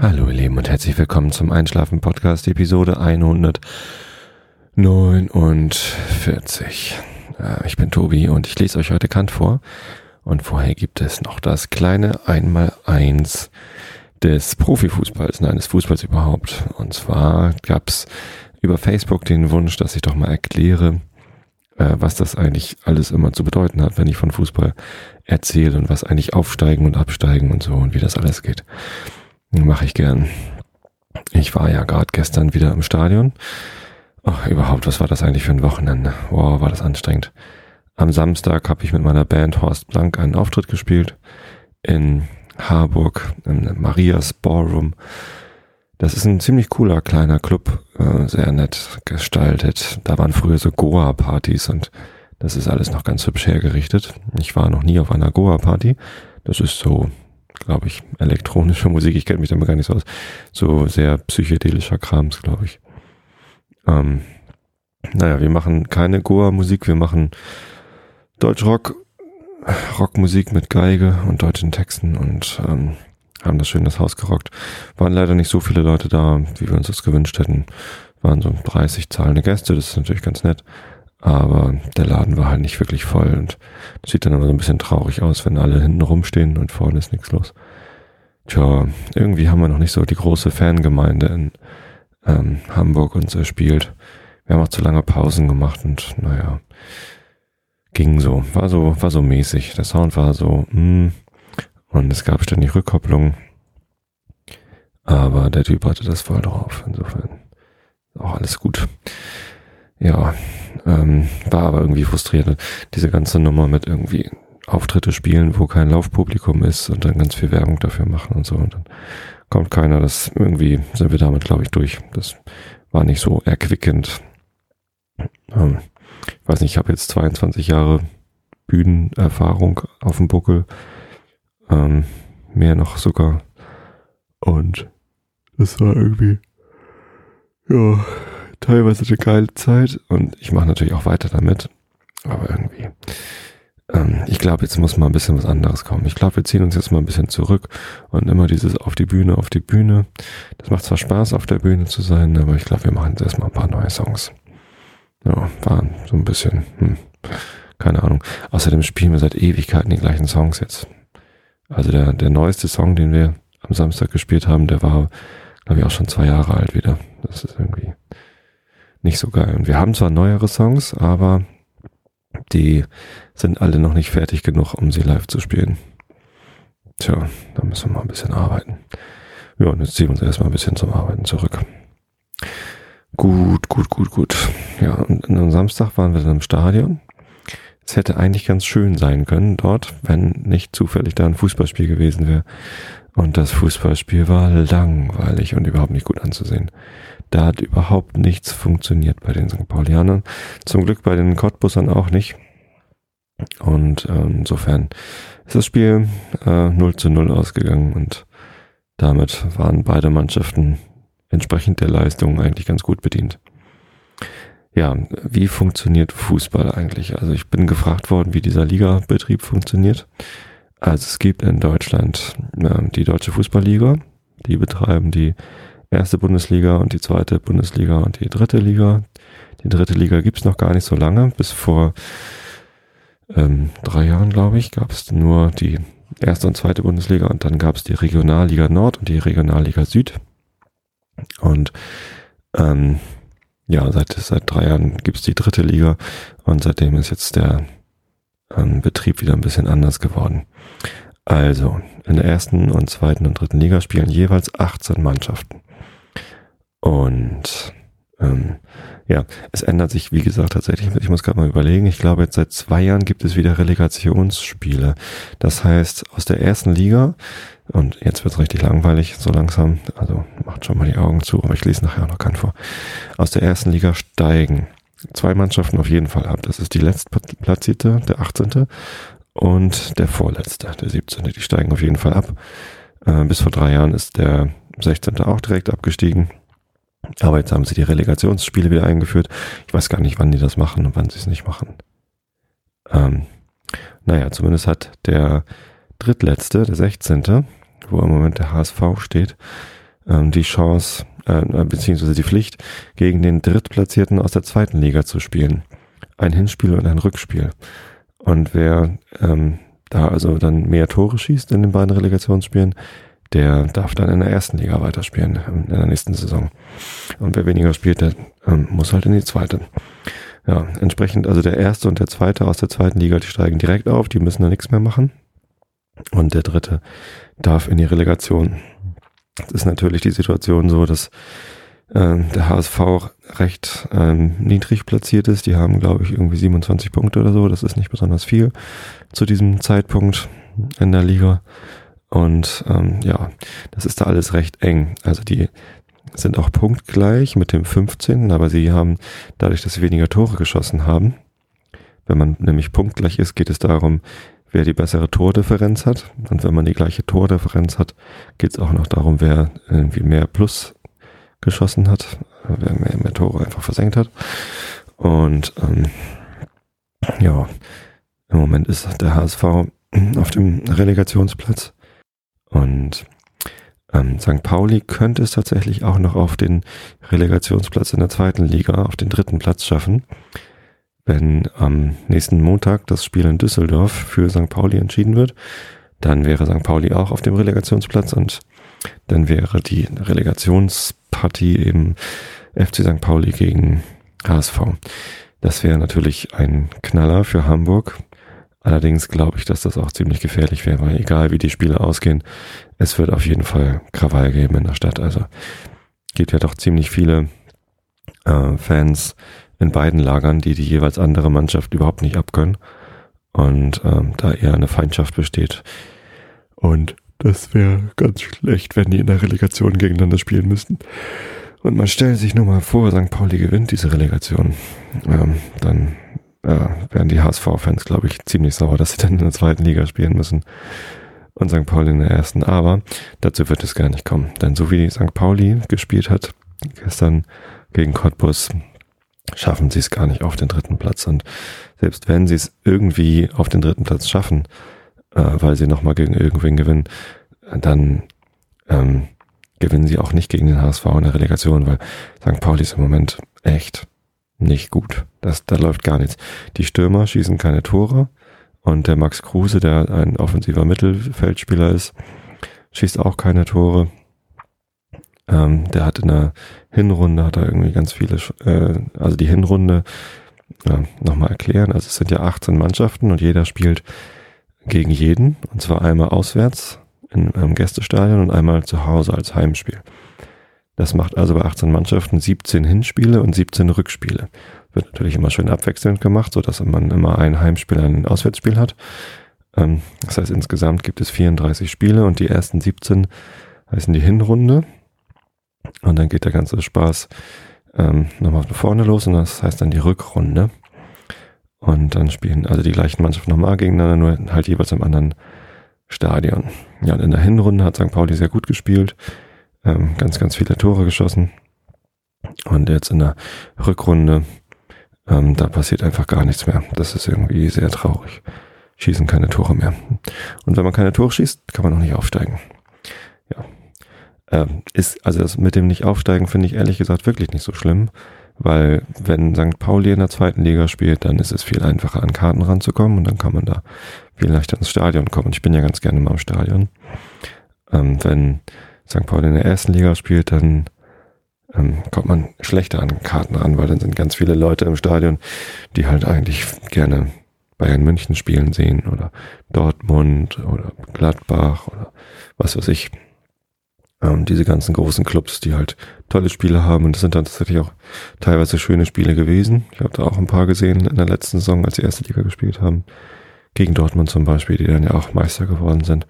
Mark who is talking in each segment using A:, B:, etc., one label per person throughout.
A: Hallo ihr Lieben und herzlich willkommen zum Einschlafen Podcast Episode 149. Äh, ich bin Tobi und ich lese euch heute Kant vor. Und vorher gibt es noch das kleine Einmaleins des Profifußballs, nein, des Fußballs überhaupt. Und zwar gab es über Facebook den Wunsch, dass ich doch mal erkläre, äh, was das eigentlich alles immer zu bedeuten hat, wenn ich von Fußball erzähle und was eigentlich Aufsteigen und Absteigen und so und wie das alles geht. Mache ich gern. Ich war ja gerade gestern wieder im Stadion. Ach, überhaupt, was war das eigentlich für ein Wochenende? Wow, war das anstrengend. Am Samstag habe ich mit meiner Band Horst Blank einen Auftritt gespielt in Harburg, im Marias Ballroom. Das ist ein ziemlich cooler kleiner Club, äh, sehr nett gestaltet. Da waren früher so Goa-Partys und das ist alles noch ganz hübsch hergerichtet. Ich war noch nie auf einer Goa-Party. Das ist so, glaube ich, elektronische Musik. Ich kenne mich damit gar nicht so aus. So sehr psychedelischer Krams, glaube ich. Ähm, naja, wir machen keine Goa-Musik, wir machen Deutschrock, Rockmusik mit Geige und deutschen Texten und ähm, haben das schön das Haus gerockt. Waren leider nicht so viele Leute da, wie wir uns das gewünscht hätten. Waren so 30 zahlende Gäste, das ist natürlich ganz nett. Aber der Laden war halt nicht wirklich voll und sieht dann immer so ein bisschen traurig aus, wenn alle hinten rumstehen und vorne ist nichts los. Tja, irgendwie haben wir noch nicht so die große Fangemeinde in ähm, Hamburg uns erspielt. Wir haben auch zu lange Pausen gemacht und naja, ging so, war so, war so mäßig. Der Sound war so, mh, und es gab ständig Rückkopplungen. Aber der Typ hatte das voll drauf. Insofern auch alles gut. Ja, ähm, war aber irgendwie frustrierend. Diese ganze Nummer mit irgendwie Auftritte spielen, wo kein Laufpublikum ist und dann ganz viel Werbung dafür machen und so. Und dann kommt keiner. Das irgendwie sind wir damit, glaube ich, durch. Das war nicht so erquickend. Ähm, ich weiß nicht, ich habe jetzt 22 Jahre Bühnenerfahrung auf dem Buckel ähm, mehr noch sogar. Und das war irgendwie, ja, teilweise eine geile Zeit. Und ich mache natürlich auch weiter damit. Aber irgendwie, ähm, ich glaube, jetzt muss mal ein bisschen was anderes kommen. Ich glaube, wir ziehen uns jetzt mal ein bisschen zurück und immer dieses auf die Bühne, auf die Bühne. Das macht zwar Spaß, auf der Bühne zu sein, aber ich glaube, wir machen jetzt erstmal ein paar neue Songs. Ja, waren so ein bisschen, hm, keine Ahnung. Außerdem spielen wir seit Ewigkeiten die gleichen Songs jetzt. Also der, der neueste Song, den wir am Samstag gespielt haben, der war, glaube ich, auch schon zwei Jahre alt wieder. Das ist irgendwie nicht so geil. Und wir haben zwar neuere Songs, aber die sind alle noch nicht fertig genug, um sie live zu spielen. Tja, da müssen wir mal ein bisschen arbeiten. Ja, und jetzt ziehen wir uns erstmal ein bisschen zum Arbeiten zurück. Gut, gut, gut, gut. Ja, und am Samstag waren wir dann im Stadion es hätte eigentlich ganz schön sein können dort, wenn nicht zufällig da ein Fußballspiel gewesen wäre. Und das Fußballspiel war langweilig und überhaupt nicht gut anzusehen. Da hat überhaupt nichts funktioniert bei den St. Paulianern. Zum Glück bei den Cottbussern auch nicht. Und äh, insofern ist das Spiel äh, 0 zu 0 ausgegangen und damit waren beide Mannschaften entsprechend der Leistung eigentlich ganz gut bedient ja, wie funktioniert Fußball eigentlich? Also ich bin gefragt worden, wie dieser Ligabetrieb funktioniert. Also es gibt in Deutschland äh, die Deutsche Fußballliga, die betreiben die erste Bundesliga und die zweite Bundesliga und die dritte Liga. Die dritte Liga gibt's noch gar nicht so lange. Bis vor ähm, drei Jahren, glaube ich, gab es nur die erste und zweite Bundesliga und dann gab es die Regionalliga Nord und die Regionalliga Süd. Und ähm, ja, seit, seit drei Jahren gibt's die dritte Liga und seitdem ist jetzt der ähm, Betrieb wieder ein bisschen anders geworden. Also, in der ersten und zweiten und dritten Liga spielen jeweils 18 Mannschaften. Und ähm, ja, es ändert sich, wie gesagt, tatsächlich. Ich muss gerade mal überlegen. Ich glaube, jetzt seit zwei Jahren gibt es wieder Relegationsspiele. Das heißt, aus der ersten Liga, und jetzt wird es richtig langweilig, so langsam, also macht schon mal die Augen zu, aber ich lese nachher auch noch keinen vor. Aus der ersten Liga steigen zwei Mannschaften auf jeden Fall ab. Das ist die letztplatzierte, der 18. und der vorletzte, der 17. Die steigen auf jeden Fall ab. Äh, bis vor drei Jahren ist der 16. auch direkt abgestiegen. Aber jetzt haben sie die Relegationsspiele wieder eingeführt. Ich weiß gar nicht, wann die das machen und wann sie es nicht machen. Ähm, naja, zumindest hat der drittletzte, der 16., wo im Moment der HSV steht, ähm, die Chance, äh, beziehungsweise die Pflicht, gegen den Drittplatzierten aus der zweiten Liga zu spielen. Ein Hinspiel und ein Rückspiel. Und wer ähm, da also dann mehr Tore schießt in den beiden Relegationsspielen, der darf dann in der ersten Liga weiterspielen in der nächsten Saison. Und wer weniger spielt, der ähm, muss halt in die zweite. Ja, entsprechend, also der erste und der zweite aus der zweiten Liga, die steigen direkt auf, die müssen da nichts mehr machen. Und der dritte darf in die Relegation. Es ist natürlich die Situation so, dass der HSV recht ähm, niedrig platziert ist. Die haben, glaube ich, irgendwie 27 Punkte oder so. Das ist nicht besonders viel zu diesem Zeitpunkt in der Liga. Und ähm, ja, das ist da alles recht eng. Also die sind auch punktgleich mit dem 15., aber sie haben dadurch, dass sie weniger Tore geschossen haben, wenn man nämlich punktgleich ist, geht es darum, wer die bessere Tordifferenz hat. Und wenn man die gleiche Tordifferenz hat, geht es auch noch darum, wer irgendwie mehr Plus geschossen hat, mehr, mehr Tore einfach versenkt hat. Und ähm, ja, im Moment ist der HSV auf dem Relegationsplatz. Und ähm, St. Pauli könnte es tatsächlich auch noch auf den Relegationsplatz in der zweiten Liga, auf den dritten Platz schaffen wenn am nächsten Montag das Spiel in Düsseldorf für St. Pauli entschieden wird, dann wäre St. Pauli auch auf dem Relegationsplatz und dann wäre die Relegationspartie eben FC St. Pauli gegen HSV. Das wäre natürlich ein Knaller für Hamburg. Allerdings glaube ich, dass das auch ziemlich gefährlich wäre, weil egal wie die Spiele ausgehen, es wird auf jeden Fall Krawall geben in der Stadt. Also gibt ja doch ziemlich viele äh, Fans in beiden Lagern, die die jeweils andere Mannschaft überhaupt nicht abkönnen. Und ähm, da eher eine Feindschaft besteht. Und das wäre ganz schlecht, wenn die in der Relegation gegeneinander spielen müssten. Und man stellt sich nur mal vor, St. Pauli gewinnt diese Relegation. Ähm, dann äh, wären die HSV-Fans, glaube ich, ziemlich sauer, dass sie dann in der zweiten Liga spielen müssen. Und St. Pauli in der ersten. Aber dazu wird es gar nicht kommen. Denn so wie St. Pauli gespielt hat, gestern gegen Cottbus, schaffen sie es gar nicht auf den dritten Platz. Und selbst wenn sie es irgendwie auf den dritten Platz schaffen, äh, weil sie nochmal gegen irgendwen gewinnen, dann ähm, gewinnen sie auch nicht gegen den HSV in der Relegation, weil St. Pauli ist im Moment echt nicht gut. Das, da läuft gar nichts. Die Stürmer schießen keine Tore und der Max Kruse, der ein offensiver Mittelfeldspieler ist, schießt auch keine Tore. Ähm, der hat in der Hinrunde, hat er irgendwie ganz viele, äh, also die Hinrunde, ja, nochmal erklären. Also es sind ja 18 Mannschaften und jeder spielt gegen jeden. Und zwar einmal auswärts in einem Gästestadion und einmal zu Hause als Heimspiel. Das macht also bei 18 Mannschaften 17 Hinspiele und 17 Rückspiele. Wird natürlich immer schön abwechselnd gemacht, so dass man immer ein Heimspiel, ein Auswärtsspiel hat. Ähm, das heißt, insgesamt gibt es 34 Spiele und die ersten 17 heißen die Hinrunde. Und dann geht der ganze Spaß ähm, nochmal von vorne los und das heißt dann die Rückrunde. Und dann spielen also die gleichen Mannschaften nochmal gegeneinander, nur halt jeweils im anderen Stadion. Ja, und in der Hinrunde hat St. Pauli sehr gut gespielt, ähm, ganz, ganz viele Tore geschossen. Und jetzt in der Rückrunde, ähm, da passiert einfach gar nichts mehr. Das ist irgendwie sehr traurig. Schießen keine Tore mehr. Und wenn man keine Tore schießt, kann man auch nicht aufsteigen. Ja, ähm, ist, also das mit dem Nicht-Aufsteigen finde ich ehrlich gesagt wirklich nicht so schlimm, weil wenn St. Pauli in der zweiten Liga spielt, dann ist es viel einfacher an Karten ranzukommen und dann kann man da viel leichter ins Stadion kommen. Ich bin ja ganz gerne mal im Stadion. Ähm, wenn St. Pauli in der ersten Liga spielt, dann ähm, kommt man schlechter an Karten ran, weil dann sind ganz viele Leute im Stadion, die halt eigentlich gerne Bayern München spielen sehen oder Dortmund oder Gladbach oder was weiß ich ähm, diese ganzen großen Clubs, die halt tolle Spiele haben. Und das sind dann tatsächlich auch teilweise schöne Spiele gewesen. Ich habe da auch ein paar gesehen in der letzten Saison, als sie erste Liga gespielt haben. Gegen Dortmund zum Beispiel, die dann ja auch Meister geworden sind.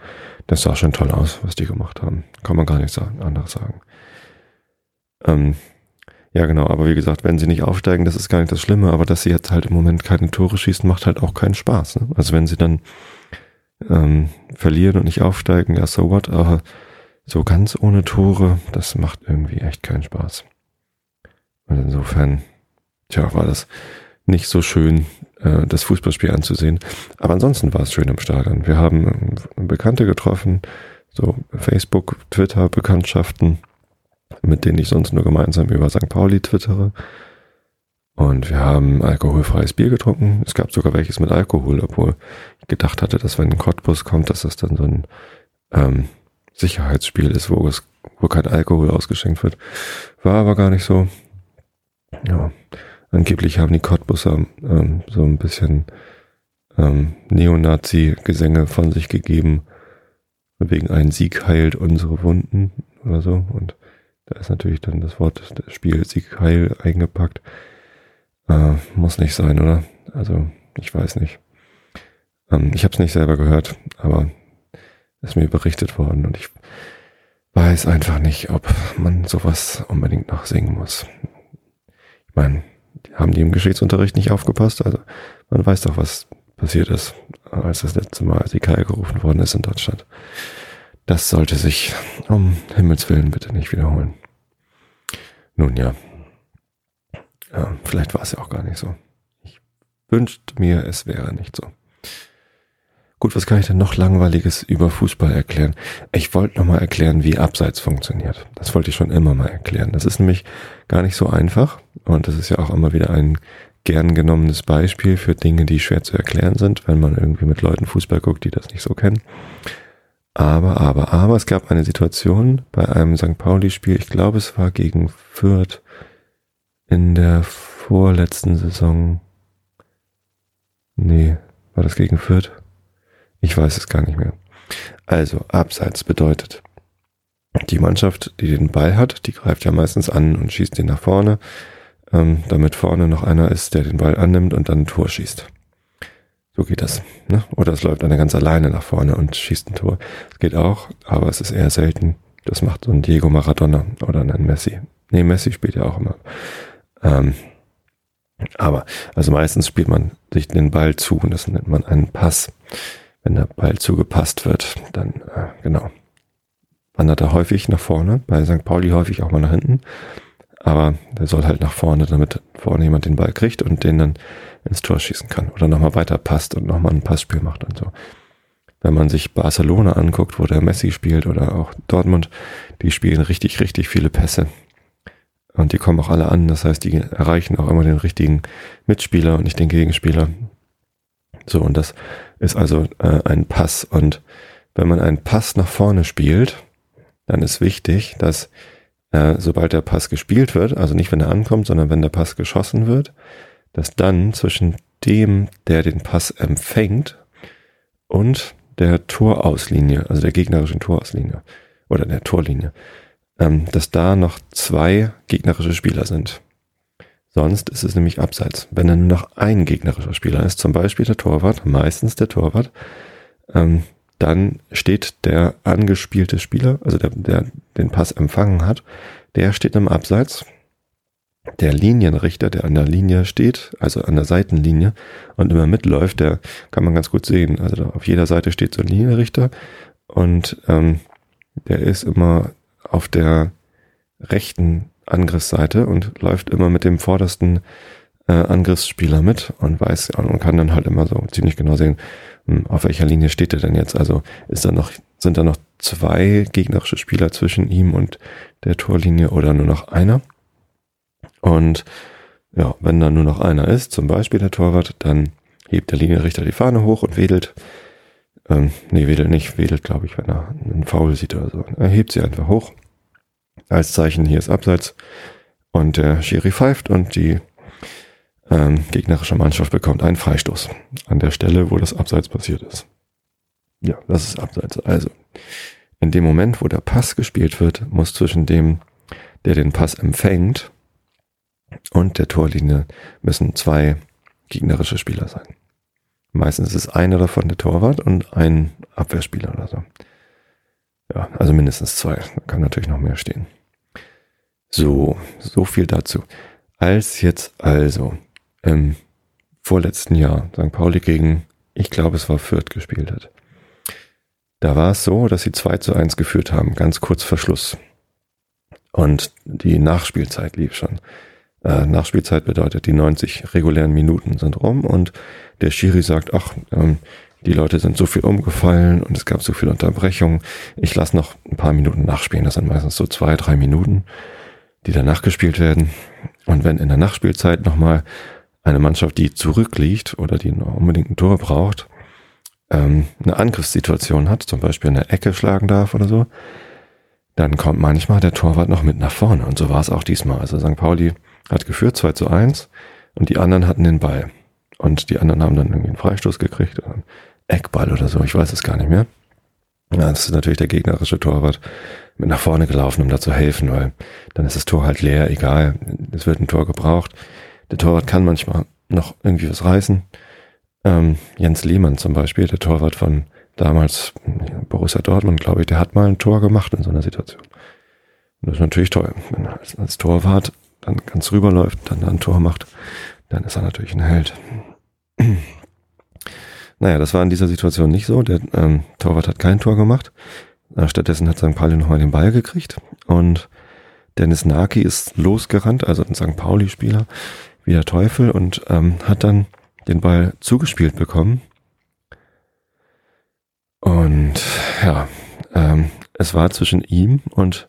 A: Das sah schon toll aus, was die gemacht haben. Kann man gar nichts anderes sagen. Ähm, ja, genau, aber wie gesagt, wenn sie nicht aufsteigen, das ist gar nicht das Schlimme, aber dass sie jetzt halt im Moment keine Tore schießen, macht halt auch keinen Spaß. Ne? Also wenn sie dann ähm, verlieren und nicht aufsteigen, ja, so what, aber so ganz ohne Tore, das macht irgendwie echt keinen Spaß. Und insofern, tja, war das nicht so schön, äh, das Fußballspiel anzusehen. Aber ansonsten war es schön im Stadion. Wir haben Bekannte getroffen, so Facebook, Twitter, Bekanntschaften. mit denen ich sonst nur gemeinsam über St. Pauli twittere. Und wir haben alkoholfreies Bier getrunken. Es gab sogar welches mit Alkohol, obwohl ich gedacht hatte, dass wenn ein Cottbus kommt, dass das dann so ein ähm, Sicherheitsspiel ist, wo es, wo kein Alkohol ausgeschenkt wird. War aber gar nicht so. Ja, angeblich haben die Cottbusser ähm, so ein bisschen ähm, Neonazi-Gesänge von sich gegeben. Wegen ein Sieg heilt unsere Wunden oder so. Und da ist natürlich dann das Wort das Spiel Sieg heil eingepackt. Äh, muss nicht sein, oder? Also, ich weiß nicht. Ähm, ich habe es nicht selber gehört, aber ist mir berichtet worden und ich weiß einfach nicht, ob man sowas unbedingt noch singen muss. Ich meine, haben die im Geschichtsunterricht nicht aufgepasst? Also man weiß doch, was passiert ist, als das letzte Mal die Kai gerufen worden ist in Deutschland. Das sollte sich um Himmels Willen bitte nicht wiederholen. Nun ja, ja, vielleicht war es ja auch gar nicht so. Ich wünschte mir, es wäre nicht so. Gut, was kann ich denn noch langweiliges über Fußball erklären? Ich wollte nochmal erklären, wie Abseits funktioniert. Das wollte ich schon immer mal erklären. Das ist nämlich gar nicht so einfach und das ist ja auch immer wieder ein gern genommenes Beispiel für Dinge, die schwer zu erklären sind, wenn man irgendwie mit Leuten Fußball guckt, die das nicht so kennen. Aber, aber, aber, es gab eine Situation bei einem St. Pauli-Spiel, ich glaube, es war gegen Fürth, in der vorletzten Saison. Nee, war das gegen Fürth? Ich weiß es gar nicht mehr. Also, Abseits bedeutet, die Mannschaft, die den Ball hat, die greift ja meistens an und schießt ihn nach vorne, ähm, damit vorne noch einer ist, der den Ball annimmt und dann ein Tor schießt. So geht das. Ne? Oder es läuft einer ganz alleine nach vorne und schießt ein Tor. Das geht auch, aber es ist eher selten. Das macht so ein Diego Maradona oder ein Messi. Nee, Messi spielt ja auch immer. Ähm, aber, also meistens spielt man sich den Ball zu und das nennt man einen Pass. Wenn der Ball zugepasst wird, dann, äh, genau, wandert er häufig nach vorne, bei St. Pauli häufig auch mal nach hinten. Aber der soll halt nach vorne, damit vorne jemand den Ball kriegt und den dann ins Tor schießen kann. Oder nochmal weiter passt und nochmal ein Passspiel macht und so. Wenn man sich Barcelona anguckt, wo der Messi spielt oder auch Dortmund, die spielen richtig, richtig viele Pässe. Und die kommen auch alle an. Das heißt, die erreichen auch immer den richtigen Mitspieler und nicht den Gegenspieler. So, und das ist also äh, ein Pass. Und wenn man einen Pass nach vorne spielt, dann ist wichtig, dass äh, sobald der Pass gespielt wird, also nicht wenn er ankommt, sondern wenn der Pass geschossen wird, dass dann zwischen dem, der den Pass empfängt und der Torauslinie, also der gegnerischen Torauslinie oder der Torlinie, ähm, dass da noch zwei gegnerische Spieler sind. Sonst ist es nämlich abseits. Wenn dann nur noch ein gegnerischer Spieler ist, zum Beispiel der Torwart, meistens der Torwart, ähm, dann steht der angespielte Spieler, also der, der den Pass empfangen hat, der steht im Abseits. Der Linienrichter, der an der Linie steht, also an der Seitenlinie und immer mitläuft, der kann man ganz gut sehen. Also auf jeder Seite steht so ein Linienrichter und ähm, der ist immer auf der rechten Angriffsseite und läuft immer mit dem vordersten äh, Angriffsspieler mit und weiß und kann dann halt immer so ziemlich genau sehen, hm, auf welcher Linie steht er denn jetzt. Also ist da noch, sind da noch zwei gegnerische Spieler zwischen ihm und der Torlinie oder nur noch einer? Und ja, wenn dann nur noch einer ist, zum Beispiel der Torwart, dann hebt der Linienrichter die Fahne hoch und wedelt ähm, nee, wedelt nicht, wedelt, glaube ich, wenn er einen Foul sieht oder so. Er hebt sie einfach hoch. Als Zeichen, hier ist Abseits. Und der Schiri pfeift und die ähm, gegnerische Mannschaft bekommt einen Freistoß an der Stelle, wo das Abseits passiert ist. Ja, das ist Abseits. Also, in dem Moment, wo der Pass gespielt wird, muss zwischen dem, der den Pass empfängt, und der Torlinie müssen zwei gegnerische Spieler sein. Meistens ist einer davon der Torwart und ein Abwehrspieler oder so. Ja, also mindestens zwei. Da kann natürlich noch mehr stehen. So, so viel dazu. Als jetzt also im vorletzten Jahr St. Pauli gegen, ich glaube es war Fürth gespielt hat. Da war es so, dass sie 2 zu 1 geführt haben, ganz kurz vor Schluss. Und die Nachspielzeit lief schon. Äh, Nachspielzeit bedeutet, die 90 regulären Minuten sind rum und der Schiri sagt, ach, ähm, die Leute sind so viel umgefallen und es gab so viele Unterbrechungen. Ich lasse noch ein paar Minuten nachspielen. Das sind meistens so zwei, drei Minuten, die dann nachgespielt werden. Und wenn in der Nachspielzeit nochmal eine Mannschaft, die zurückliegt oder die noch unbedingt ein Tor braucht, ähm, eine Angriffssituation hat, zum Beispiel eine Ecke schlagen darf oder so, dann kommt manchmal der Torwart noch mit nach vorne. Und so war es auch diesmal. Also St. Pauli hat geführt 2 zu 1 und die anderen hatten den Ball. Und die anderen haben dann irgendwie einen Freistoß gekriegt, oder einen Eckball oder so, ich weiß es gar nicht mehr. Ja, das ist natürlich der gegnerische Torwart mit nach vorne gelaufen, um da zu helfen, weil dann ist das Tor halt leer, egal, es wird ein Tor gebraucht. Der Torwart kann manchmal noch irgendwie was reißen. Ähm, Jens Lehmann zum Beispiel, der Torwart von damals Borussia Dortmund, glaube ich, der hat mal ein Tor gemacht in so einer Situation. Und das ist natürlich toll, wenn er als, als Torwart dann ganz rüberläuft, dann ein Tor macht, dann ist er natürlich ein Held. Naja, das war in dieser Situation nicht so. Der ähm, Torwart hat kein Tor gemacht. Stattdessen hat St. Pauli nochmal den Ball gekriegt und Dennis Naki ist losgerannt, also ein St. Pauli-Spieler, wie der Teufel und ähm, hat dann den Ball zugespielt bekommen. Und ja, ähm, es war zwischen ihm und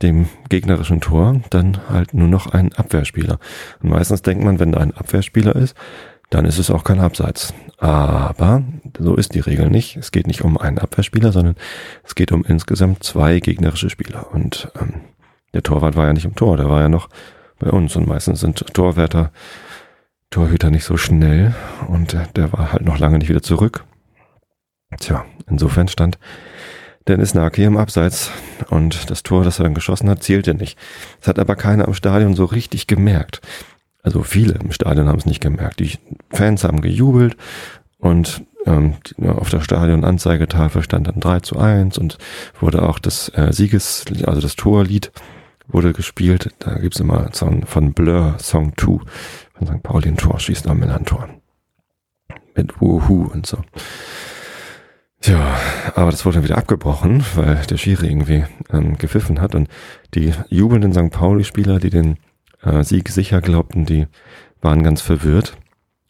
A: dem gegnerischen Tor dann halt nur noch ein Abwehrspieler. Und meistens denkt man, wenn da ein Abwehrspieler ist, dann ist es auch kein Abseits. Aber so ist die Regel nicht. Es geht nicht um einen Abwehrspieler, sondern es geht um insgesamt zwei gegnerische Spieler. Und ähm, der Torwart war ja nicht im Tor, der war ja noch bei uns. Und meistens sind Torwärter, Torhüter nicht so schnell. Und der, der war halt noch lange nicht wieder zurück. Tja, insofern stand Dennis Naki im Abseits und das Tor, das er dann geschossen hat, zählte nicht. Das hat aber keiner am Stadion so richtig gemerkt. Also viele im Stadion haben es nicht gemerkt. Die Fans haben gejubelt und ähm, auf der Stadionanzeigetafel stand dann 3 zu 1 und wurde auch das äh, Sieges, also das Torlied wurde gespielt. Da gibt's immer Song von Blur, Song 2, von St. Pauli ein Tor, schießt am Tor. Mit Wuhu und so. Tja, aber das wurde dann wieder abgebrochen, weil der Schiri irgendwie ähm, gepfiffen hat und die jubelnden St. Pauli-Spieler, die den äh, Sieg sicher glaubten, die waren ganz verwirrt.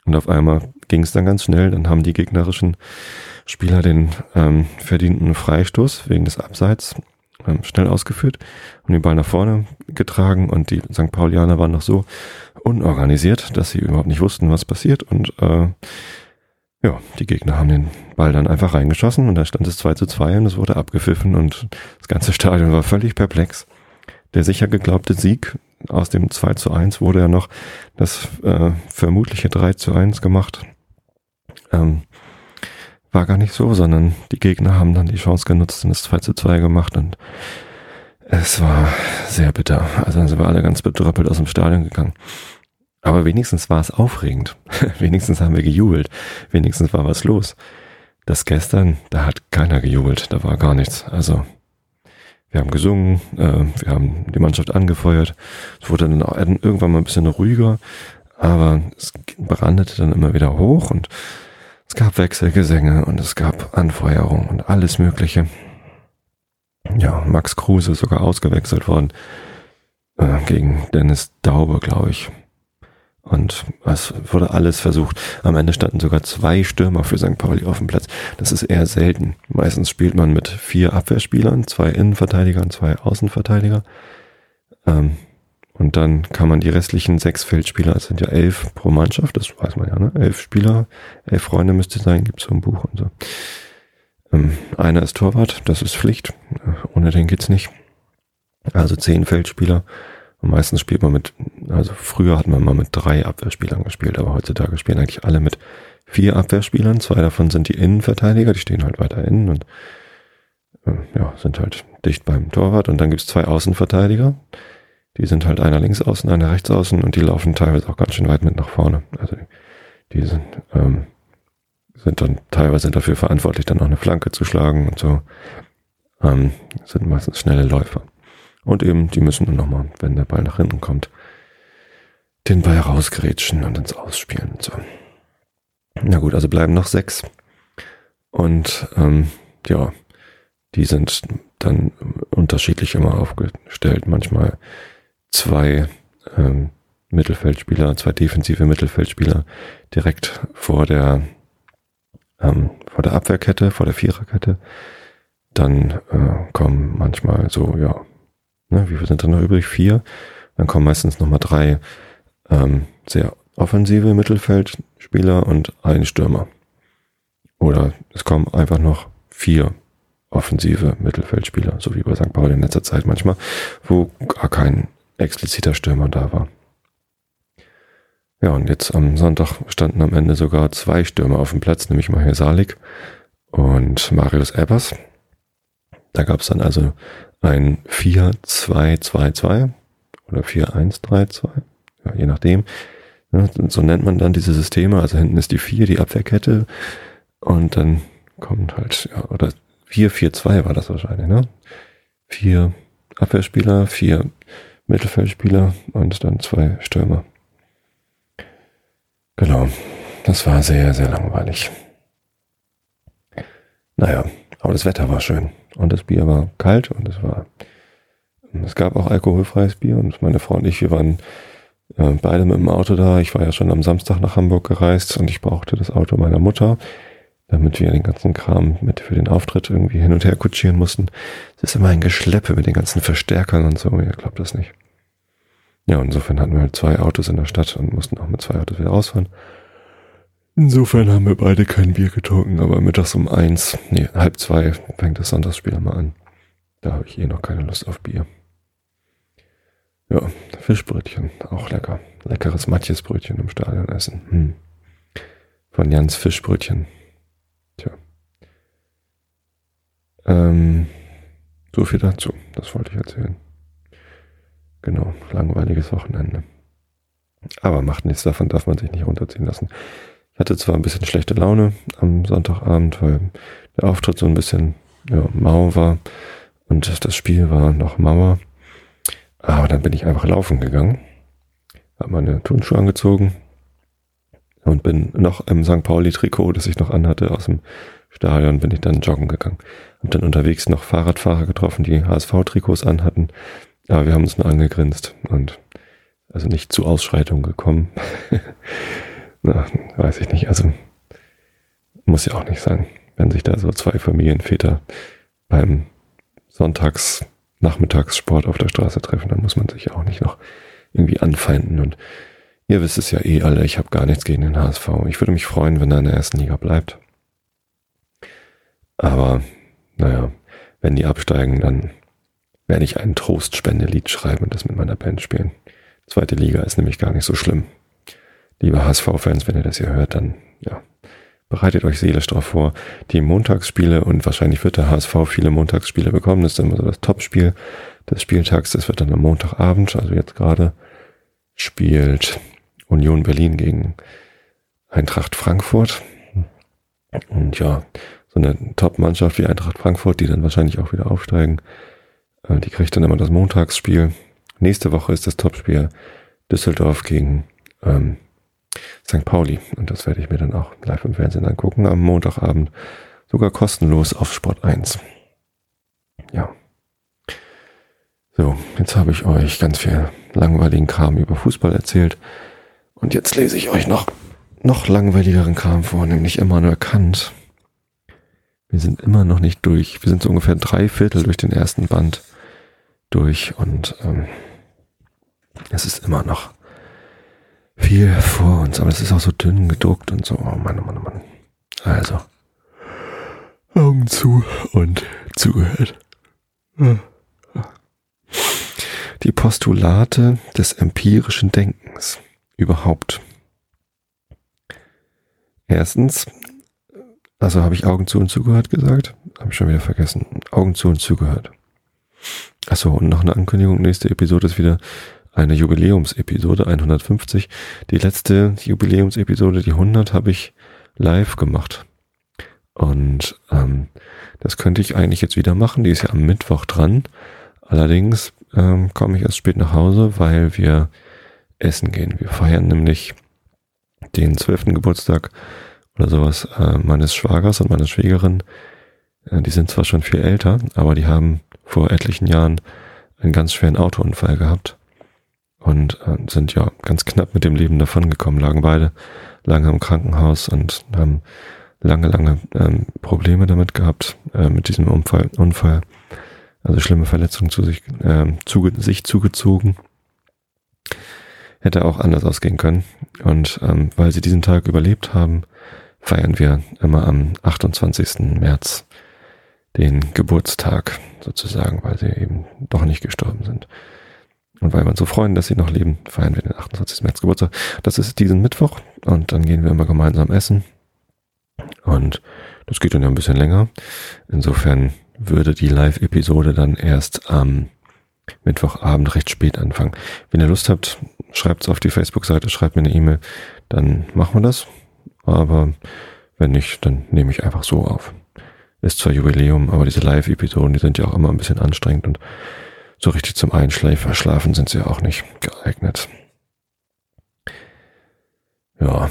A: Und auf einmal ging es dann ganz schnell. Dann haben die gegnerischen Spieler den ähm, verdienten Freistoß wegen des Abseits ähm, schnell ausgeführt und den Ball nach vorne getragen. Und die St. Paulianer waren noch so unorganisiert, dass sie überhaupt nicht wussten, was passiert. Und äh, ja, die Gegner haben den Ball dann einfach reingeschossen und da stand es 2 zu 2 und es wurde abgepfiffen und das ganze Stadion war völlig perplex. Der sicher geglaubte Sieg aus dem 2 zu 1 wurde ja noch das äh, vermutliche 3 zu 1 gemacht. Ähm, war gar nicht so, sondern die Gegner haben dann die Chance genutzt und das 2 zu 2 gemacht und es war sehr bitter. Also dann sind wir alle ganz bedröppelt aus dem Stadion gegangen. Aber wenigstens war es aufregend. wenigstens haben wir gejubelt. Wenigstens war was los. Das gestern, da hat keiner gejubelt. Da war gar nichts. Also, wir haben gesungen, äh, wir haben die Mannschaft angefeuert. Es wurde dann irgendwann mal ein bisschen ruhiger, aber es brandete dann immer wieder hoch und es gab Wechselgesänge und es gab Anfeuerung und alles Mögliche. Ja, Max Kruse sogar ausgewechselt worden äh, gegen Dennis Daube, glaube ich. Und es wurde alles versucht. Am Ende standen sogar zwei Stürmer für St. Pauli auf dem Platz. Das ist eher selten. Meistens spielt man mit vier Abwehrspielern, zwei Innenverteidigern, zwei Außenverteidiger. Ähm, und dann kann man die restlichen sechs Feldspieler, es sind ja elf pro Mannschaft, das weiß man ja, ne? Elf Spieler, elf Freunde müsste sein, gibt's so ein Buch und so. Ähm, einer ist Torwart, das ist Pflicht. Ohne den geht's nicht. Also zehn Feldspieler meistens spielt man mit, also früher hat man mal mit drei Abwehrspielern gespielt, aber heutzutage spielen eigentlich alle mit vier Abwehrspielern. Zwei davon sind die Innenverteidiger, die stehen halt weiter innen und äh, ja, sind halt dicht beim Torwart. Und dann gibt's zwei Außenverteidiger. Die sind halt einer links außen, einer rechts außen und die laufen teilweise auch ganz schön weit mit nach vorne. Also die, sind, ähm, sind dann teilweise dafür verantwortlich, dann noch eine Flanke zu schlagen und so. Ähm, sind meistens schnelle Läufer. Und eben, die müssen dann nochmal, wenn der Ball nach hinten kommt, den Ball rausgrätschen und ins Ausspielen und so. Na gut, also bleiben noch sechs. Und ähm, ja, die sind dann unterschiedlich immer aufgestellt. Manchmal zwei ähm, Mittelfeldspieler, zwei defensive Mittelfeldspieler direkt vor der ähm, vor der Abwehrkette, vor der Viererkette. Dann äh, kommen manchmal so, ja, ne, wie viel sind da noch übrig? Vier. Dann kommen meistens nochmal drei ähm, sehr offensive Mittelfeldspieler und ein Stürmer. Oder es kommen einfach noch vier offensive Mittelfeldspieler, so wie bei St. Pauli in letzter Zeit manchmal, wo gar kein expliziter Stürmer da war. Ja, und jetzt am Sonntag standen am Ende sogar zwei Stürmer auf dem Platz, nämlich Mahir Salik und Marius Ebers. Da gab es dann also ein 4-2-2-2 oder 4-1-3-2, ja, je nachdem. Ja, so nennt man dann diese Systeme. Also hinten ist die 4, die Abwehrkette und dann kommt halt, ja, oder 4-4-2 war das wahrscheinlich, ne? Vier Abwehrspieler, vier Mittelfeldspieler und dann zwei Stürmer. Genau. Das war sehr, sehr langweilig. Naja, aber das Wetter war schön. Und das Bier war kalt und es war, es gab auch alkoholfreies Bier und meine Frau und ich, wir waren äh, beide mit dem Auto da. Ich war ja schon am Samstag nach Hamburg gereist und ich brauchte das Auto meiner Mutter, damit wir den ganzen Kram mit für den Auftritt irgendwie hin und her kutschieren mussten. Es ist immer ein Geschleppe mit den ganzen Verstärkern und so. Ihr glaubt das nicht. Ja, insofern hatten wir halt zwei Autos in der Stadt und mussten auch mit zwei Autos wieder ausfahren. Insofern haben wir beide kein Bier getrunken, aber mittags um eins, nee, halb zwei fängt das Sonntagsspiel mal an. Da habe ich eh noch keine Lust auf Bier. Ja, Fischbrötchen, auch lecker. Leckeres Matjesbrötchen im Stadion essen. Hm. Von Jans Fischbrötchen. Tja. Ähm, so viel dazu. Das wollte ich erzählen. Genau, langweiliges Wochenende. Aber macht nichts davon, darf man sich nicht runterziehen lassen. Ich hatte zwar ein bisschen schlechte Laune am Sonntagabend, weil der Auftritt so ein bisschen ja, mau war und das Spiel war noch mauer. Aber dann bin ich einfach laufen gegangen, habe meine Turnschuhe angezogen und bin noch im St. Pauli-Trikot, das ich noch anhatte, aus dem Stadion, bin ich dann joggen gegangen. Hab dann unterwegs noch Fahrradfahrer getroffen, die HSV-Trikots anhatten. Aber wir haben uns nur angegrinst und also nicht zu Ausschreitungen gekommen. Na, weiß ich nicht. Also muss ja auch nicht sein, wenn sich da so zwei Familienväter beim Sonntags Nachmittagssport auf der Straße treffen, dann muss man sich ja auch nicht noch irgendwie anfeinden. Und ihr wisst es ja eh alle, ich habe gar nichts gegen den HSV. Ich würde mich freuen, wenn er in der ersten Liga bleibt. Aber naja, wenn die absteigen, dann werde ich ein Trostspende-Lied schreiben und das mit meiner Band spielen. Zweite Liga ist nämlich gar nicht so schlimm. Liebe HSV-Fans, wenn ihr das hier hört, dann ja, bereitet euch seelisch darauf vor. Die Montagsspiele und wahrscheinlich wird der HSV viele Montagsspiele bekommen. Das ist immer so das Topspiel des Spieltags. Das wird dann am Montagabend, also jetzt gerade spielt Union Berlin gegen Eintracht Frankfurt. Und ja, so eine Top-Mannschaft wie Eintracht Frankfurt, die dann wahrscheinlich auch wieder aufsteigen, äh, die kriegt dann immer das Montagsspiel. Nächste Woche ist das Topspiel Düsseldorf gegen ähm, St. Pauli. Und das werde ich mir dann auch live im Fernsehen angucken am Montagabend. Sogar kostenlos auf Sport 1. Ja. So, jetzt habe ich euch ganz viel langweiligen Kram über Fußball erzählt. Und jetzt lese ich euch noch, noch langweiligeren Kram vor, nämlich Immanuel Kant. Wir sind immer noch nicht durch. Wir sind so ungefähr drei Viertel durch den ersten Band durch und ähm, es ist immer noch viel vor uns, aber es ist auch so dünn gedruckt und so. Oh Mann, oh Mann, oh Mann. Also, Augen zu und zugehört. Die Postulate des empirischen Denkens überhaupt. Erstens, also habe ich Augen zu und zugehört gesagt? Habe ich schon wieder vergessen. Augen zu und zugehört. Achso, und noch eine Ankündigung. Nächste Episode ist wieder eine Jubiläumsepisode 150. Die letzte Jubiläumsepisode, die 100, habe ich live gemacht. Und ähm, das könnte ich eigentlich jetzt wieder machen. Die ist ja am Mittwoch dran. Allerdings ähm, komme ich erst spät nach Hause, weil wir essen gehen. Wir feiern nämlich den zwölften Geburtstag oder sowas äh, meines Schwagers und meiner Schwägerin. Äh, die sind zwar schon viel älter, aber die haben vor etlichen Jahren einen ganz schweren Autounfall gehabt und äh, sind ja ganz knapp mit dem Leben davongekommen, lagen beide lange im Krankenhaus und haben lange, lange ähm, Probleme damit gehabt, äh, mit diesem Unfall, Unfall, also schlimme Verletzungen zu sich, äh, zuge sich zugezogen. Hätte auch anders ausgehen können. Und ähm, weil sie diesen Tag überlebt haben, feiern wir immer am 28. März den Geburtstag sozusagen, weil sie eben doch nicht gestorben sind. Und weil wir uns so freuen, dass sie noch leben, feiern wir den 28. März Geburtstag. Das ist diesen Mittwoch und dann gehen wir immer gemeinsam essen. Und das geht dann ja ein bisschen länger. Insofern würde die Live-Episode dann erst am Mittwochabend recht spät anfangen. Wenn ihr Lust habt, schreibt es auf die Facebook-Seite, schreibt mir eine E-Mail, dann machen wir das. Aber wenn nicht, dann nehme ich einfach so auf. Ist zwar Jubiläum, aber diese Live-Episoden, die sind ja auch immer ein bisschen anstrengend und so richtig zum Einschläfer schlafen sind sie auch nicht geeignet. Ja,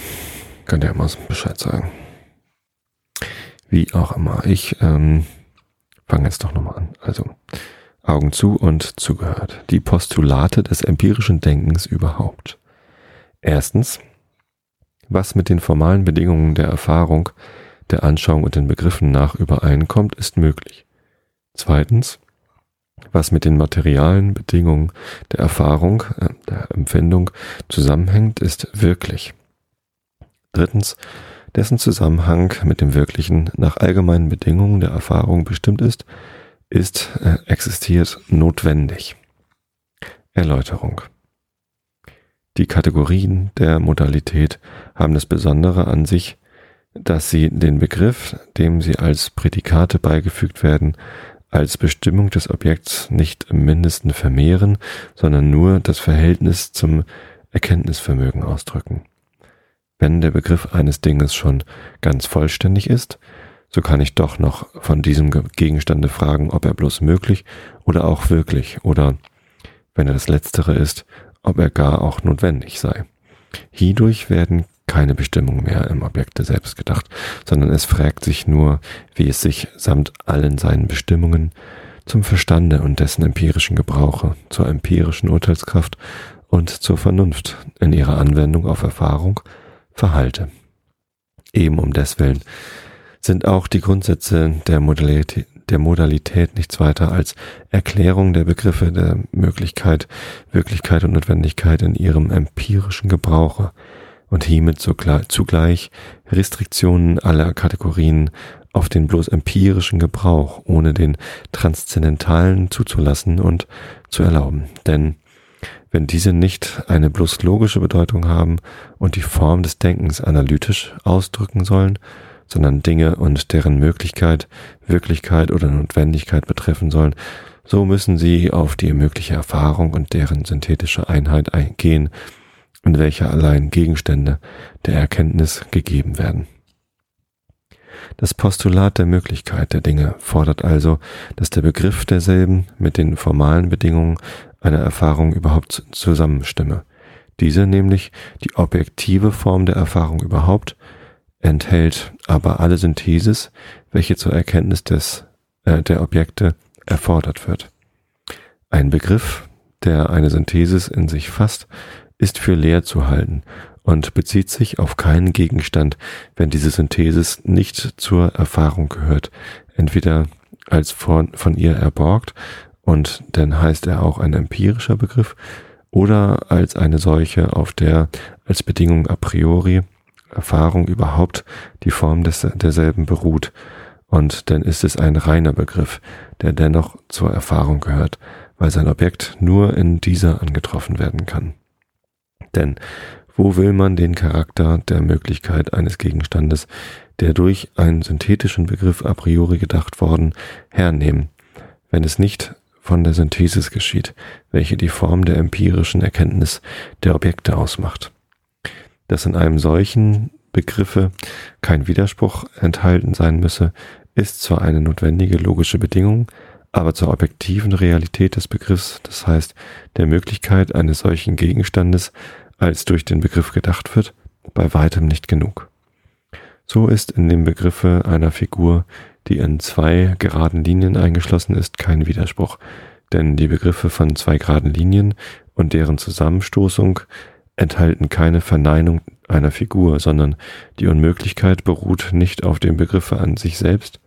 A: könnt ihr mal Bescheid sagen. Wie auch immer. Ich ähm, fange jetzt doch nochmal an. Also, Augen zu und zugehört. Die Postulate des empirischen Denkens überhaupt. Erstens, was mit den formalen Bedingungen der Erfahrung, der Anschauung und den Begriffen nach übereinkommt, ist möglich. Zweitens, was mit den materialen Bedingungen der Erfahrung, äh, der Empfindung zusammenhängt, ist wirklich. Drittens, dessen Zusammenhang mit dem Wirklichen nach allgemeinen Bedingungen der Erfahrung bestimmt ist, ist, äh, existiert notwendig. Erläuterung. Die Kategorien der Modalität haben das Besondere an sich, dass sie den Begriff, dem sie als Prädikate beigefügt werden, als Bestimmung des Objekts nicht im mindesten vermehren, sondern nur das Verhältnis zum Erkenntnisvermögen ausdrücken. Wenn der Begriff eines Dinges schon ganz vollständig ist, so kann ich doch noch von diesem Gegenstande fragen, ob er bloß möglich oder auch wirklich oder, wenn er das Letztere ist, ob er gar auch notwendig sei. Hierdurch werden keine Bestimmung mehr im Objekte selbst gedacht, sondern es fragt sich nur, wie es sich samt allen seinen Bestimmungen zum Verstande und dessen empirischen Gebrauche, zur empirischen Urteilskraft und zur Vernunft in ihrer Anwendung auf Erfahrung verhalte. Eben um deswillen sind auch die Grundsätze der Modalität, der Modalität nichts weiter als Erklärung der Begriffe der Möglichkeit, Wirklichkeit und Notwendigkeit in ihrem empirischen Gebrauche, und hiermit zugleich Restriktionen aller Kategorien auf den bloß empirischen Gebrauch, ohne den transzendentalen zuzulassen und zu erlauben. Denn wenn diese nicht eine bloß logische Bedeutung haben und die Form des Denkens analytisch ausdrücken sollen, sondern Dinge und deren Möglichkeit, Wirklichkeit oder Notwendigkeit betreffen sollen, so müssen sie auf die mögliche Erfahrung und deren synthetische Einheit eingehen in welcher allein Gegenstände der Erkenntnis gegeben werden. Das Postulat der Möglichkeit der Dinge fordert also, dass der Begriff derselben mit den formalen Bedingungen einer Erfahrung überhaupt zusammenstimme. Diese nämlich die objektive Form der Erfahrung überhaupt enthält aber alle Synthesis, welche zur Erkenntnis des, äh, der Objekte erfordert wird. Ein Begriff, der eine Synthesis in sich fasst, ist für leer zu halten und bezieht sich auf keinen Gegenstand, wenn diese Synthesis nicht zur Erfahrung gehört, entweder als von, von ihr erborgt und dann heißt er auch ein empirischer Begriff oder als eine solche, auf der als Bedingung a priori Erfahrung überhaupt die Form des, derselben beruht. Und dann ist es ein reiner Begriff, der dennoch zur Erfahrung gehört, weil sein Objekt nur in dieser angetroffen werden kann. Denn wo will man den Charakter der Möglichkeit eines Gegenstandes, der durch einen synthetischen Begriff a priori gedacht worden, hernehmen, wenn es nicht von der Synthesis geschieht, welche die Form der empirischen Erkenntnis der Objekte ausmacht. Dass in einem solchen Begriffe kein Widerspruch enthalten sein müsse, ist zwar eine notwendige logische Bedingung, aber zur objektiven Realität des Begriffs, das heißt der Möglichkeit eines solchen Gegenstandes, als durch den Begriff gedacht wird, bei weitem nicht genug. So ist in dem Begriffe einer Figur, die in zwei geraden Linien eingeschlossen ist, kein Widerspruch, denn die Begriffe von zwei geraden Linien und deren Zusammenstoßung enthalten keine Verneinung einer Figur, sondern die Unmöglichkeit beruht nicht auf dem Begriffe an sich selbst,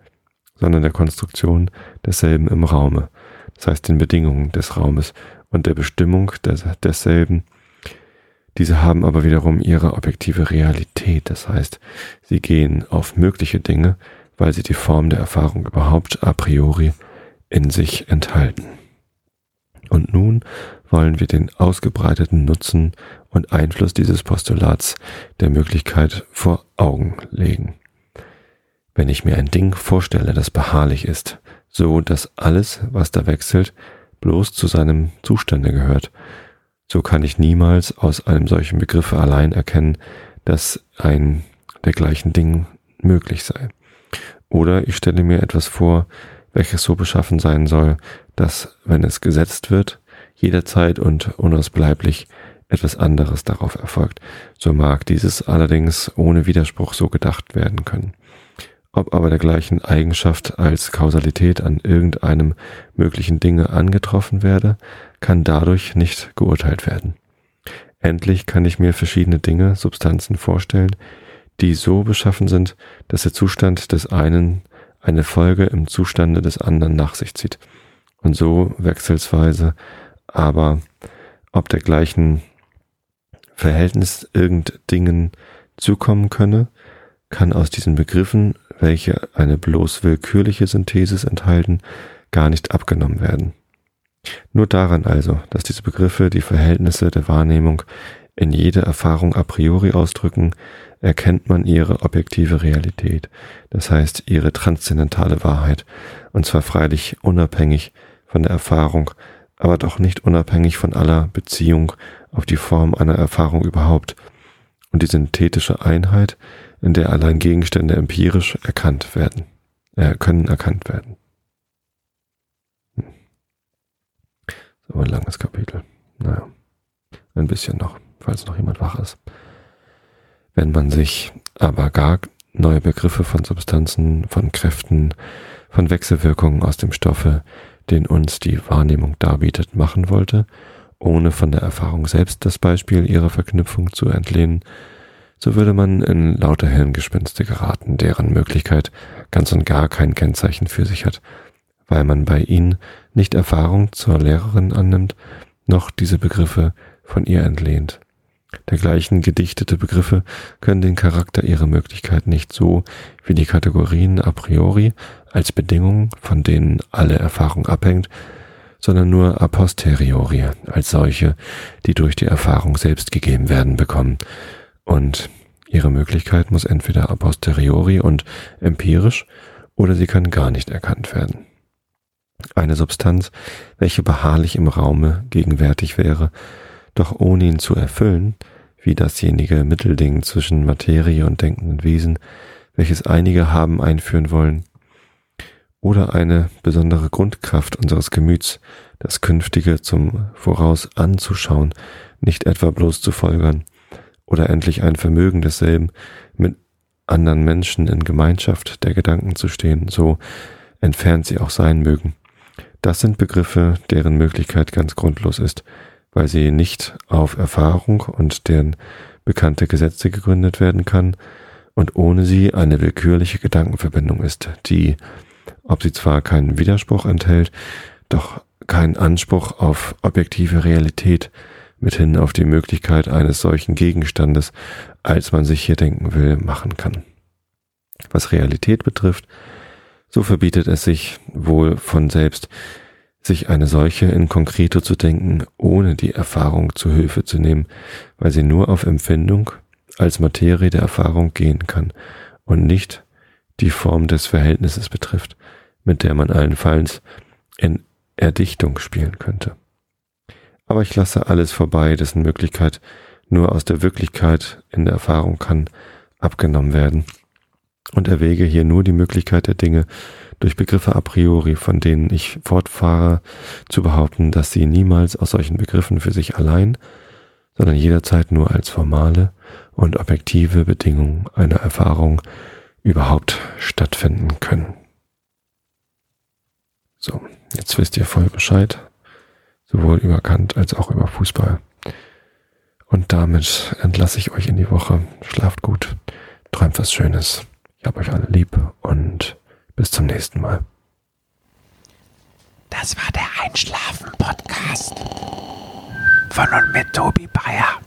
A: sondern der Konstruktion desselben im Raume, das heißt den Bedingungen des Raumes und der Bestimmung des, desselben. Diese haben aber wiederum ihre objektive Realität, das heißt, sie gehen auf mögliche Dinge, weil sie die Form der Erfahrung überhaupt a priori in sich enthalten. Und nun wollen wir den ausgebreiteten Nutzen und Einfluss dieses Postulats der Möglichkeit vor Augen legen. Wenn ich mir ein Ding vorstelle, das beharrlich ist, so dass alles, was da wechselt, bloß zu seinem Zustande gehört, so kann ich niemals aus einem solchen Begriffe allein erkennen, dass ein dergleichen Ding möglich sei. Oder ich stelle mir etwas vor, welches so beschaffen sein soll, dass, wenn es gesetzt wird, jederzeit und unausbleiblich etwas anderes darauf erfolgt, so mag dieses allerdings ohne Widerspruch so gedacht werden können. Ob aber der gleichen Eigenschaft als Kausalität an irgendeinem möglichen Dinge angetroffen werde, kann dadurch nicht geurteilt werden. Endlich kann ich mir verschiedene Dinge, Substanzen vorstellen, die so beschaffen sind, dass der Zustand des einen eine Folge im Zustande des anderen nach sich zieht. Und so wechselsweise, aber ob der gleichen Verhältnis irgend Dingen zukommen könne, kann aus diesen Begriffen welche eine bloß willkürliche Synthesis enthalten, gar nicht abgenommen werden. Nur daran also, dass diese Begriffe die Verhältnisse der Wahrnehmung in jede Erfahrung a priori ausdrücken, erkennt man ihre objektive Realität, das heißt ihre transzendentale Wahrheit, und zwar freilich unabhängig von der Erfahrung, aber doch nicht unabhängig von aller Beziehung auf die Form einer Erfahrung überhaupt. Und die synthetische Einheit in der allein Gegenstände empirisch erkannt werden, äh, können erkannt werden. Hm. So ein langes Kapitel. Naja, ein bisschen noch, falls noch jemand wach ist. Wenn man sich aber gar neue Begriffe von Substanzen, von Kräften, von Wechselwirkungen aus dem Stoffe, den uns die Wahrnehmung darbietet, machen wollte, ohne von der Erfahrung selbst das Beispiel ihrer Verknüpfung zu entlehnen, so würde man in lauter Hirngespinste geraten, deren Möglichkeit ganz und gar kein Kennzeichen für sich hat, weil man bei ihnen nicht Erfahrung zur Lehrerin annimmt, noch diese Begriffe von ihr entlehnt. Dergleichen gedichtete Begriffe können den Charakter ihrer Möglichkeit nicht so wie die Kategorien a priori als Bedingungen, von denen alle Erfahrung abhängt, sondern nur a posteriori als solche, die durch die Erfahrung selbst gegeben werden, bekommen, und ihre Möglichkeit muss entweder a posteriori und empirisch oder sie kann gar nicht erkannt werden. Eine Substanz, welche beharrlich im Raume gegenwärtig wäre, doch ohne ihn zu erfüllen, wie dasjenige Mittelding zwischen Materie und denkenden Wesen, welches einige haben einführen wollen, oder eine besondere Grundkraft unseres Gemüts, das Künftige zum Voraus anzuschauen, nicht etwa bloß zu folgern, oder endlich ein Vermögen desselben, mit anderen Menschen in Gemeinschaft der Gedanken zu stehen, so entfernt sie auch sein mögen. Das sind Begriffe, deren Möglichkeit ganz grundlos ist, weil sie nicht auf Erfahrung und deren bekannte Gesetze gegründet werden kann und ohne sie eine willkürliche Gedankenverbindung ist, die, ob sie zwar keinen Widerspruch enthält, doch keinen Anspruch auf objektive Realität, mithin auf die Möglichkeit eines solchen Gegenstandes, als man sich hier denken will, machen kann. Was Realität betrifft, so verbietet es sich wohl von selbst, sich eine solche in Konkreto zu denken, ohne die Erfahrung zu Hilfe zu nehmen, weil sie nur auf Empfindung als Materie der Erfahrung gehen kann und nicht die Form des Verhältnisses betrifft, mit der man allenfalls in Erdichtung spielen könnte. Aber ich lasse alles vorbei, dessen Möglichkeit nur aus der Wirklichkeit in der Erfahrung kann abgenommen werden und erwäge hier nur die Möglichkeit der Dinge durch Begriffe a priori, von denen ich fortfahre zu behaupten, dass sie niemals aus solchen Begriffen für sich allein, sondern jederzeit nur als formale und objektive Bedingung einer Erfahrung überhaupt stattfinden können. So, jetzt wisst ihr voll Bescheid sowohl über Kant als auch über Fußball. Und damit entlasse ich euch in die Woche. Schlaft gut, träumt was Schönes. Ich hab euch alle lieb und bis zum nächsten Mal.
B: Das war der Einschlafen-Podcast von und mit Tobi Bayer.